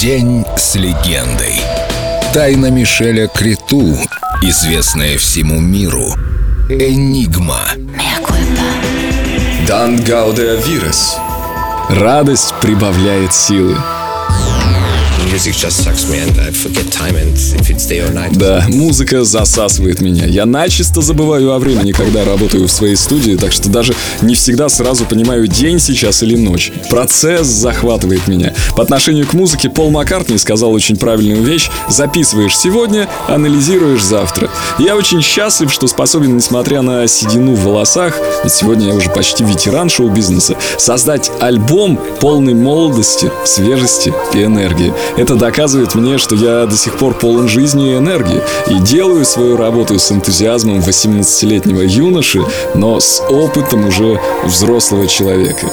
День с легендой. Тайна Мишеля Криту, известная всему миру. Энигма. Дан Гаудеа Вирус. Радость прибавляет силы. Да, музыка засасывает меня. Я начисто забываю о времени, когда работаю в своей студии, так что даже не всегда сразу понимаю, день сейчас или ночь. Процесс захватывает меня. По отношению к музыке Пол Маккартни сказал очень правильную вещь. Записываешь сегодня, анализируешь завтра. Я очень счастлив, что способен, несмотря на седину в волосах, ведь сегодня я уже почти ветеран шоу-бизнеса, создать альбом полный молодости, свежести и энергии. Это доказывает мне, что я до сих пор полон жизни и энергии и делаю свою работу с энтузиазмом 18-летнего юноши, но с опытом уже взрослого человека.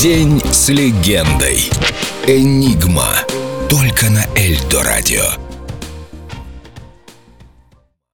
День с легендой. Энигма. Только на Эльдо радио.